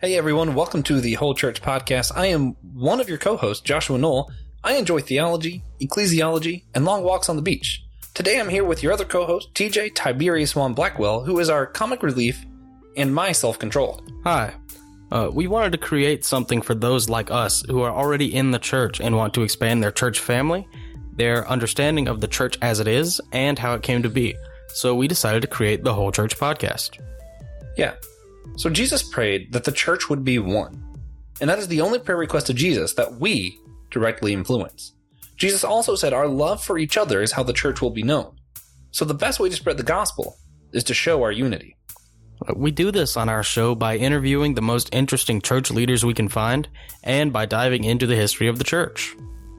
Hey everyone, welcome to the Whole Church Podcast. I am one of your co hosts, Joshua Knoll. I enjoy theology, ecclesiology, and long walks on the beach. Today I'm here with your other co host, TJ Tiberius Juan Blackwell, who is our comic relief and my self control. Hi. Uh, we wanted to create something for those like us who are already in the church and want to expand their church family, their understanding of the church as it is, and how it came to be. So we decided to create the Whole Church Podcast. Yeah. So Jesus prayed that the church would be one. And that is the only prayer request of Jesus that we directly influence. Jesus also said our love for each other is how the church will be known. So the best way to spread the gospel is to show our unity. Uh, We do this on our show by interviewing the most interesting church leaders we can find and by diving into the history of the church.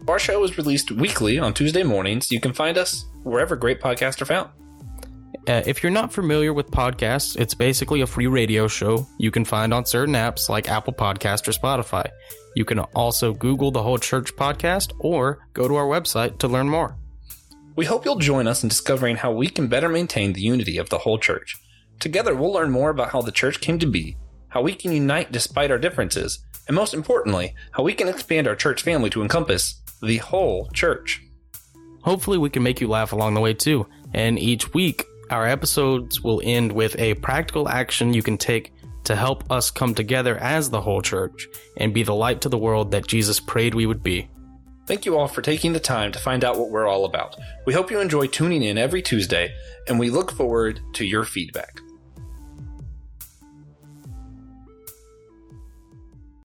Our show is released weekly on Tuesday mornings. You can find us wherever great podcasts are found. Uh, if you're not familiar with podcasts, it's basically a free radio show you can find on certain apps like Apple Podcast or Spotify. You can also Google the Whole Church Podcast or go to our website to learn more. We hope you'll join us in discovering how we can better maintain the unity of the whole church. Together, we'll learn more about how the church came to be, how we can unite despite our differences, and most importantly, how we can expand our church family to encompass the whole church. Hopefully, we can make you laugh along the way too. And each week, our episodes will end with a practical action you can take to help us come together as the whole church and be the light to the world that Jesus prayed we would be. Thank you all for taking the time to find out what we're all about. We hope you enjoy tuning in every Tuesday, and we look forward to your feedback.